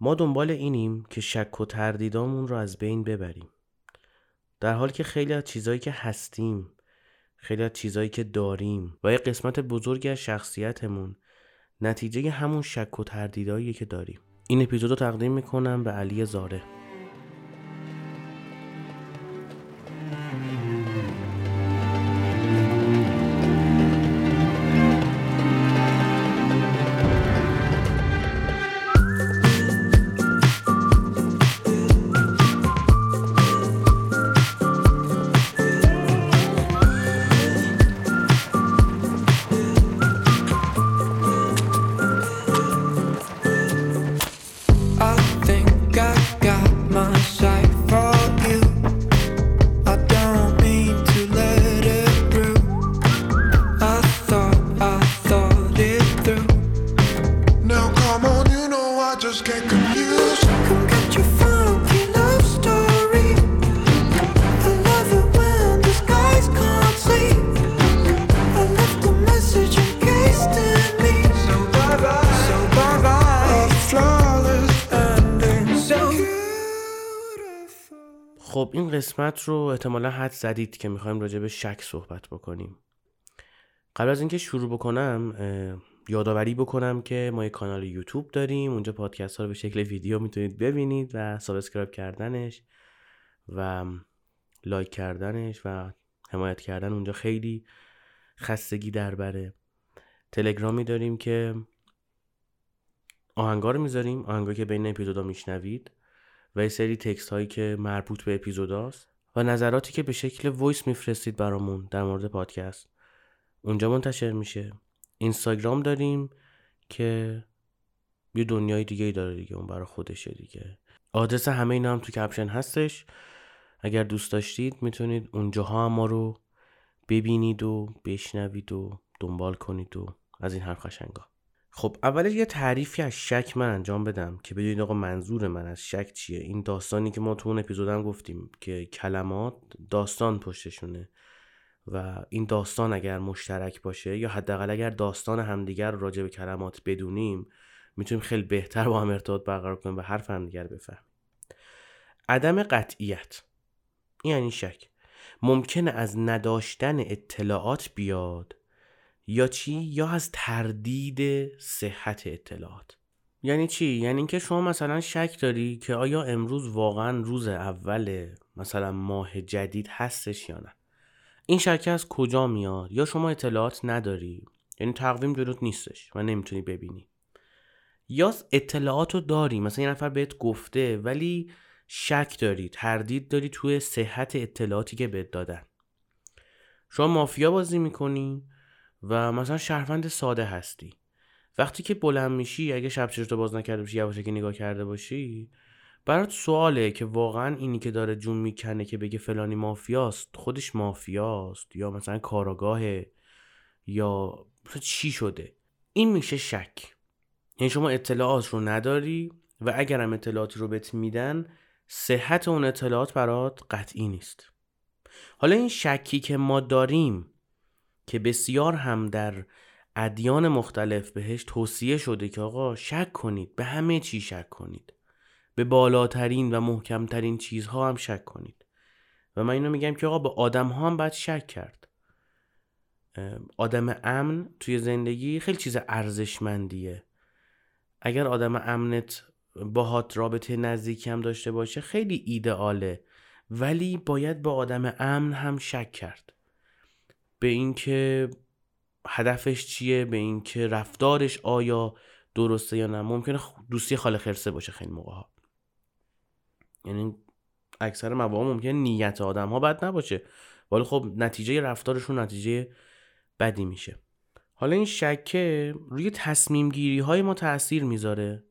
ما دنبال اینیم که شک و تردیدامون رو از بین ببریم. در حالی که خیلی از چیزایی که هستیم خیلی از چیزایی که داریم و یه قسمت بزرگی از شخصیتمون نتیجه همون شک و تردیدایی که داریم. این اپیزود رو تقدیم می‌کنم به علی زاره. قسمت رو احتمالا حدس زدید که می‌خوایم راجع به شک صحبت بکنیم. قبل از اینکه شروع بکنم یادآوری بکنم که ما یک کانال یوتیوب داریم. اونجا پادکست ها رو به شکل ویدیو می‌تونید ببینید و subscribe کردنش و لایک کردنش و حمایت کردن اونجا خیلی خستگی در بره. تلگرامی داریم که آهنگا رو می‌ذاریم. آهنگا که بین اپیزودا میشنوید. و یه سری text هایی که مربوط به اپیزوداست و نظراتی که به شکل voice میفرستید برامون در مورد پادکست. اونجا منتشر میشه. اینستاگرام داریم که یه دنیای دیگه ای داره دیگه اون برای خودشه دیگه. آدرس همه اینا هم تو caption هستش. اگر دوست داشتید می‌تونید اونجاها هم ما رو ببینید و بشنوید و دنبال کنید و از این حرف قشنگا. خب اولش یه تعریفی از شک من انجام بدم که بدونید آقا منظور من از شک چیه؟ این داستانی که ما تو اون اپیزودم گفتیم که کلمات داستان پشتشونه و این داستان اگر مشترک باشه یا حداقل اگر داستان همدیگر رو راجع به کلمات بدونیم می‌تونیم خیلی بهتر با هم ارتباط برقرار کنیم و حرف همدیگر بفهمیم. عدم قطعیت یعنی شک. ممکنه از نداشتن اطلاعات بیاد یا چی؟ یا از تردید صحت اطلاعات. یعنی چی؟ یعنی اینکه شما مثلا شک داری که آیا امروز واقعا روز اول مثلا ماه جدید هستش یا نه؟ این شک از کجا میاد؟ یا شما اطلاعات نداری؟ یعنی تقویم جلوت نیستش و نمی‌تونی ببینی. یا اطلاعات رو داری مثلا یه نفر بهت گفته ولی شک داری تردید داری توی صحت اطلاعاتی که بهت دادن. شما مافیا بازی می‌کنی و مثلا شهروند ساده هستی. وقتی که بلند میشی اگه شب رو باز نکرده باشی یواشکی نگاه کرده باشی برات سواله که واقعا اینی که داره جون می‌کنه که بگه فلانی مافیاست خودش مافیاست یا مثلا کاراگاهه یا مثلا چی شده. این میشه شک. یعنی شما اطلاعات رو نداری و اگر هم اطلاعاتی رو بهت میدن صحت اون اطلاعات برات قطعی نیست. حالا این شکی که ما داریم که بسیار هم در ادیان مختلف بهش توصیه شده که آقا شک کنید به همه چی شک کنید. به بالاترین و محکمترین چیزها هم شک کنید. و من اینو میگم که آقا به آدم ها هم باید شک کرد. آدم امن توی زندگی خیلی چیز ارزشمندیه. اگر آدم امنت باهات رابطه نزدیکی هم داشته باشه خیلی ایدئاله ولی باید به آدم امن هم شک کرد. به اینکه هدفش چیه به اینکه رفتارش آیا درسته یا نه. ممکنه دوستی خاله خرسه باشه خیلی موقع ها یعنی اکثر مواقع ممکنه نیت آدم ها بد نباشه. ولی خب نتیجه رفتارشون نتیجه بدی میشه. حالا این شکه روی تصمیم گیری های ما تاثیر می‌ذاره.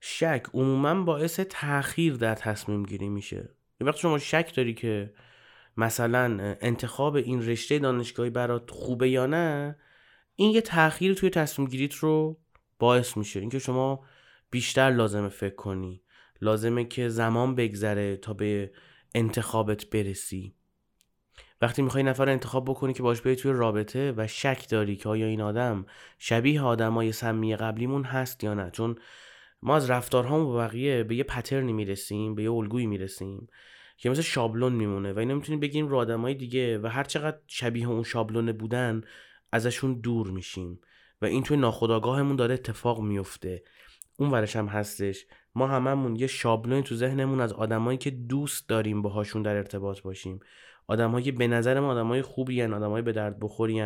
شک عموما باعث تاخیر در تصمیم گیری میشه. یه وقت شما شک داری که مثلا انتخاب این رشته دانشگاهی برات خوبه یا نه این یه تاخیر توی تصمیم گیریت رو باعث میشه. اینکه شما بیشتر لازمه فکر کنی. لازمه که زمان بگذره تا به انتخابت برسی. وقتی می‌خوای نفر انتخاب بکنی که باش بیای توی رابطه و شک داری که آیا این آدم شبیه آدمای سمی قبلیمون هست یا نه. چون ما از رفتارهامون بقیه به یه پترنی می‌رسیم به یه الگویی می‌رسیم. که مثل شابلون میمونه و اینو می‌تونیم بگیم رو آدمای دیگه و هر چقدر شبیه اون شابلونه بودن ازشون دور میشیم و این توی ناخودآگاهمون داره اتفاق میفته اون ورش هم هستش. ما هممون یه شابلونی تو ذهنمون از آدمایی که دوست داریم باهاشون در ارتباط باشیم. آدمایی که به نظر ما آدمای خوبی ان آدمای به درد بخوری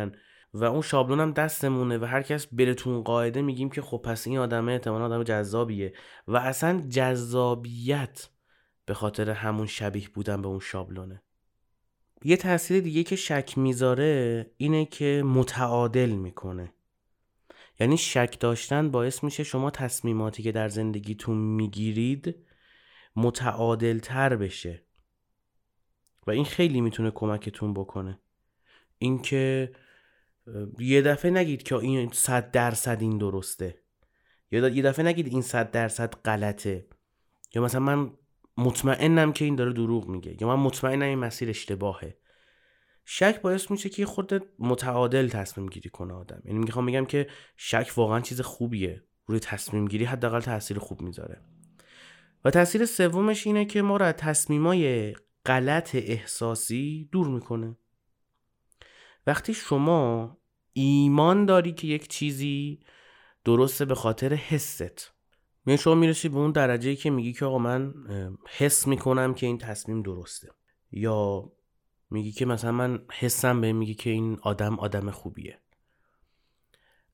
و اون شابلون هم دستمونه و هر کس بره تو اون قاعده میگیم که خب پس این آدمه احتمالا آدم جذابیه و اصلا جذابیت به خاطر همون شبیه بودن به اون شابلونه. یه تاثیر دیگه که شک می‌ذاره اینه که متعادل می‌کنه. یعنی شک داشتن باعث میشه شما تصمیماتی که در زندگیتون می‌گیرید متعادل تر بشه. و این خیلی می‌تونه کمکتون بکنه. اینکه یه دفعه نگید که این صد درصد این درسته. یه دفعه نگید این صد درصد غلطه. یا مثلا من مطمئنم که این داره دروغ میگه یا من مطمئنم این مسیر اشتباهه. شک باعث میشه که خود متعادل تصمیم گیری کنه آدم. یعنی می‌خوام بگم که شک واقعا چیز خوبیه. روی تصمیم گیری حداقل تاثیر خوب می‌ذاره. و تاثیر سومش اینه که ما رو از تصمیمای غلط احساسی دور می‌کنه. وقتی شما ایمان داری که یک چیزی درسته به خاطر حست یعنی شما می‌رسی به اون درجه که میگی که آقا من حس می‌کنم که این تصمیم درسته. یا میگی که مثلا من حسم به میگی که این آدم آدم خوبیه.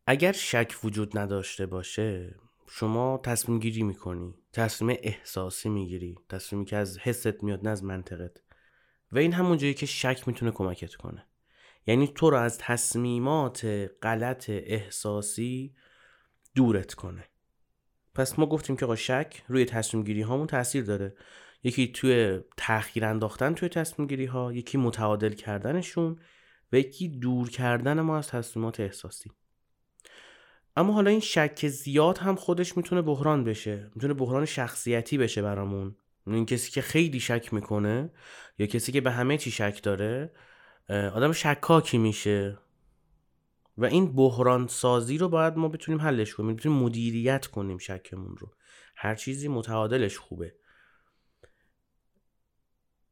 اگر شک وجود نداشته باشه شما تصمیم گیری می‌کنی تصمیم احساسی می‌گیری تصمیمی که از حست میاد نه از منطقت. و این همون جایی که شک می‌تونه کمکت کنه. یعنی تو رو از تصمیمات غلط احساسی دورت کنه. پس ما گفتیم که آقا شک روی تصمیم گیری هامون تاثیر داره. یکی توی تاخیر انداختن توی تصمیم گیری ها یکی متعادل کردنشون و یکی دور کردن ما از تصمیمات احساسی. اما حالا این شک زیاد هم خودش می‌تونه بحران بشه. می‌تونه بحران شخصیتی بشه برامون. این کسی که خیلی شک می‌کنه یا کسی که به همه چی شک داره آدم شکاکی میشه. و این بحران سازی رو باید ما بتونیم حلش کنیم بتونیم مدیریت کنیم شکمون رو. هر چیزی متعادلش خوبه.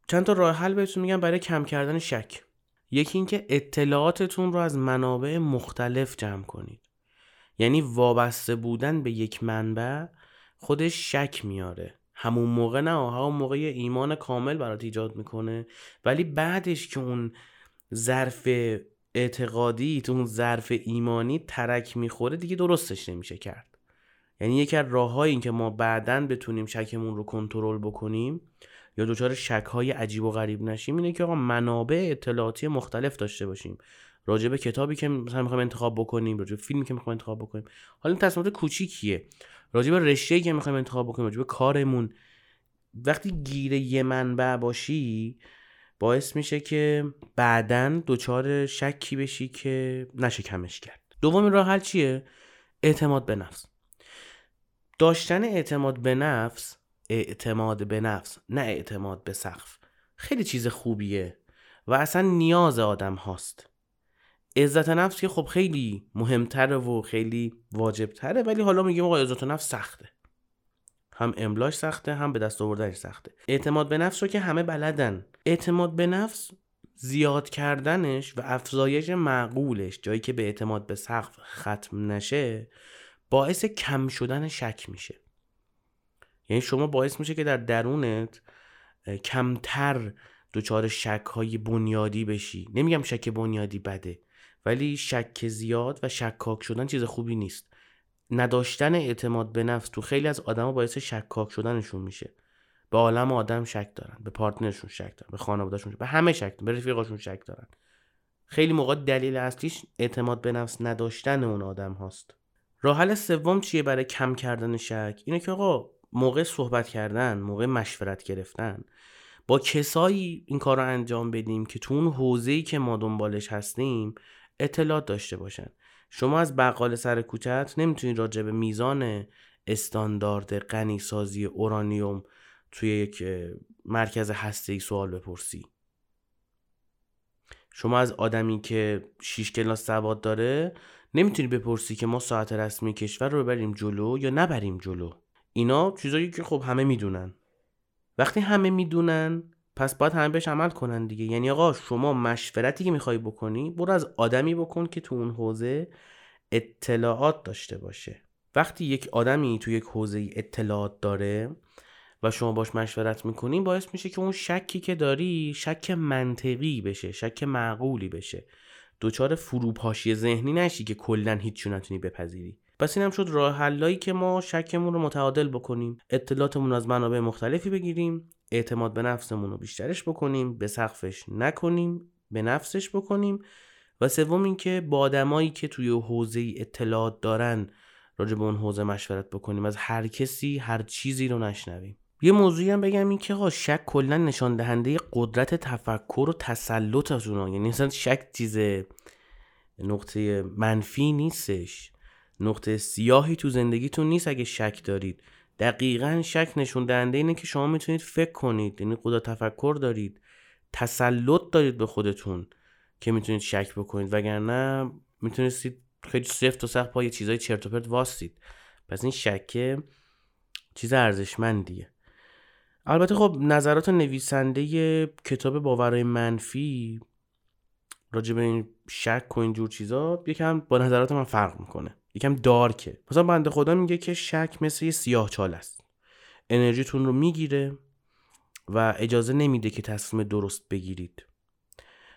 چند تا راه حل بهتون میگم برای کم کردن شک. یکی اینکه اطلاعاتتون رو از منابع مختلف جمع کنید. یعنی وابسته بودن به یک منبع خودش شک میاره. همون موقع نه همون موقع ایمان کامل برات ایجاد می‌کنه. ولی بعدش که اون ظرف اعتقادی تو اون ظرف ایمانی ترک می‌خوره دیگه درستش نمیشه کرد. یعنی یکی از راههای این که ما بعدا بتونیم شکمون رو کنترل بکنیم یا دچار شکهای عجیب و غریب نشیم اینه که آقا منابع اطلاعاتی مختلف داشته باشیم. راجع به کتابی که مثلا می‌خوایم انتخاب بکنیم راجع به فیلمی که می‌خوایم انتخاب بکنیم. حالا این تصمیمات کوچیکیه. راجع به رشته‌ای که می‌خوایم انتخاب بکنیم راجع به کارمون. وقتی گیر یه منبع باشی باعث میشه که بعدا دچار شکی بشی که نشه کمش کرد. دومین راه حل چیه؟ اعتماد به نفس. داشتن اعتماد به نفس اعتماد به نفس نه اعتماد به سقف خیلی چیز خوبیه و اصلا نیاز آدم هاست. عزت نفس که خب خیلی مهمتره و خیلی واجبتره ولی حالا میگیم آقا عزت نفس سخته. هم املاش سخته هم به دست آوردنش سخته. اعتماد به نفس رو که همه بلدن. اعتماد به نفس زیاد کردنش و افزایش معقولش جایی که به اعتماد به سقف ختم نشه باعث کم شدن شک میشه. یعنی شما باعث میشه که در درونت کمتر دچار شک های بنیادی بشی. نمیگم شک بنیادی بده ولی شک زیاد و شکاک شدن چیز خوبی نیست. نداشتن اعتماد به نفس تو خیلی از آدما باعث شکاک شدنشون میشه. به عالم آدم شک دارن به پارتنرشون شک دارن به خانوادهشون شک. به همه شک دارن به رفیقاشون شک دارن. خیلی موقع دلیل اصلیش اعتماد به نفس نداشتن اون آدم هاست. راه حل سوم چیه برای کم کردن شک؟ اینه که آقا موقع صحبت کردن موقع مشورت گرفتن با کسایی این کار رو انجام بدیم که تو اون حوزه‌ای که ما دنبالش هستیم اطلاعات داشته باشن. شما از بقال سر کوچت نمی‌تونید راجع به میزان استاندارد غنی سازی اورانیوم توی یک مرکز هسته‌ای سوال بپرسی. شما از آدمی که 6 کلاس سواد داره نمی‌تونی بپرسی که ما ساعت رسمی کشور رو ببریم جلو یا نبریم جلو. اینا چیزایی که خب همه می‌دونن. وقتی همه می‌دونن پس باید همه بهش عمل کنن دیگه. یعنی آقا شما مشورتی که می‌خوای بکنی برو از آدمی بکن که تو اون حوزه اطلاعات داشته باشه. وقتی یک آدمی تو یک حوزه اطلاعات داره و شما باش مشورت می‌کنین باعث میشه که اون شکی که داری شک منطقی بشه شک معقولی بشه. دچار فروپاشی ذهنی نشی که کلا هیچ نتونی بپذیری. پس اینم شد راه حلایی که ما شکمون رو متعادل بکنیم. اطلاعاتمون از منابع مختلفی بگیریم. اعتماد به نفسمون رو بیشترش بکنیم به سقفش نکنیم به نفسش بکنیم. و سوم اینکه با آدمایی که توی حوزه اطلاعات دارن راجع به اون حوزه مشورت بکنیم. از هر کسی هر چیزی رو نشنویم. یه موضوعی هم بگم این که شک کلا نشان دهنده قدرت تفکر و تسلطتونه یعنی مثلا شک چیز نقطه منفی نیستش. نقطه سیاهی تو زندگیتون نیست اگه شک دارید. دقیقا شک نشون دهنده اینه که شما می‌تونید فکر کنید یعنی قدرت تفکر دارید تسلط دارید به خودتون که می‌تونید شک بکنید. وگرنه می‌تونستید خیلی سفت و سخت پای چیزای چرت و پرت واسید پس این شکه چیز ارزشمندیه. البته خب نظرات نویسنده کتاب باورهای منفی راجع به این شک و اینجور چیزا یکم با نظرات من فرق می‌کنه. یکم دارکه. مثلا بنده خدا میگه که شک مثل یه سیاه چال است. انرژیتون رو می‌گیره و اجازه نمیده که تصمیم درست بگیرید.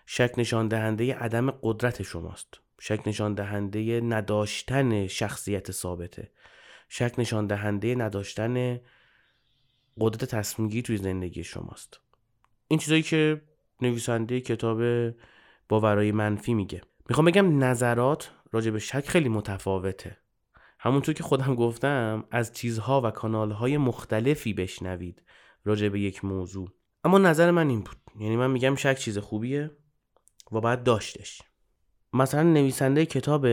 شک نشان دهنده عدم قدرت شماست. شک نشان دهنده نداشتن شخصیت ثابته. شک نشان دهنده نداشتن قدرت تصمیم گیری توی زندگی شماست. این چیزایی که نویسنده کتاب باورهای منفی میگه. می‌خوام بگم نظرات راجع به شک خیلی متفاوته. همونطور که خودم گفتم از چیزها و کانالهای مختلفی بشنوید راجع به یک موضوع. اما نظر من این بود. یعنی من میگم شک چیز خوبیه و باید داشتش. مثلا نویسنده کتاب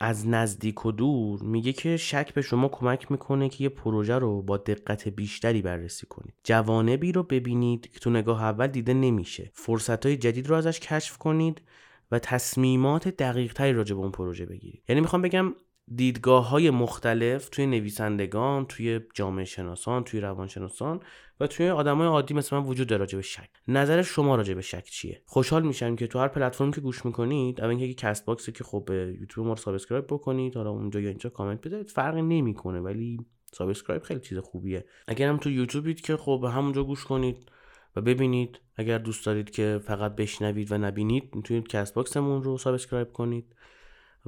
از نزدیک و دور میگه که شک به شما کمک می‌کنه که یه پروژه رو با دقت بیشتری بررسی کنید. جوانبی رو ببینید که تو نگاه اول دیده نمیشه. فرصت های جدید رو ازش کشف کنید و تصمیمات دقیق تری راجع به اون پروژه بگیرید. یعنی می‌خوام بگم دیدگاه های مختلف توی نویسندگان توی جامعه شناسان توی روانشناسان و توی آدمای عادی مثل من وجود داره راجع به شک. نظر شما راجع به شک چیه؟ خوشحال میشم که تو هر پلتفرمی که گوش می‌کنید اول اینکه Castbox ی که خب یوتیوب ما رو subscribe بکنید حالا اونجا یا اینجا کامنت بذارید فرقی نمی‌کنه ولی subscribe خیلی چیز خوبیه. اگر هم تو یوتیوبید که خب همونجا گوش کنید و ببینید اگر دوست دارید که فقط بشنوید و نبینید می‌تونید Castbox مون رو subscribe کنید.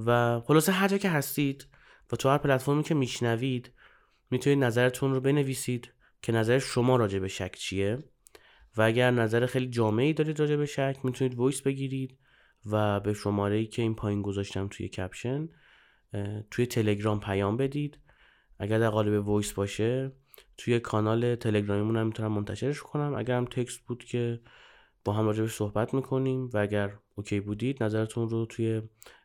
و خلاصه هر جا که هستید و تو هر پلتفرمی که میشنوید می‌تونید نظرتون رو بنویسید که نظر شما راجع به شک چیه. و اگر نظر خیلی جامعی دارید راجع به شک می‌تونید voice بگیرید و به شماره ای که این پایین گذاشتم توی caption توی تلگرام پیام بدید. اگر در قالب voice باشه توی کانال تلگرامیمون هم می‌تونم منتشرش کنم. اگر هم text بود که با هم راجبش صحبت می‌کنیم و اگر okay بودید نظرتون رو توی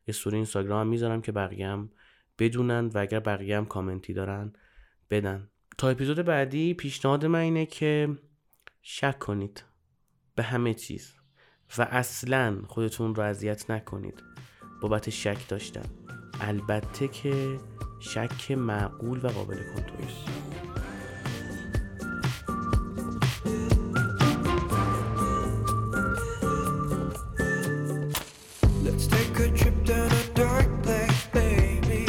استوری اینستاگرام می‌ذارم که بقیه هم بدونن و اگر بقیه هم کامنتی دارن بدن. تا اپیزود بعدی پیشنهاد من اینه که شک کنید به همه چیز و اصلا خودتون رو اذیت نکنید بابت شک داشتن. البته که شک معقول و قابل کنترل Let's take a trip down a dark place, baby.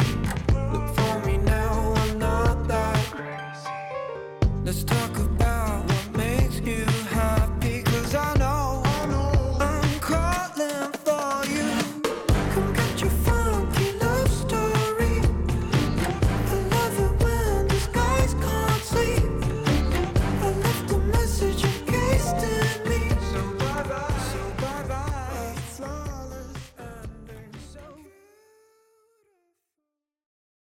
Look for me now, I'm not that crazy. Let's talk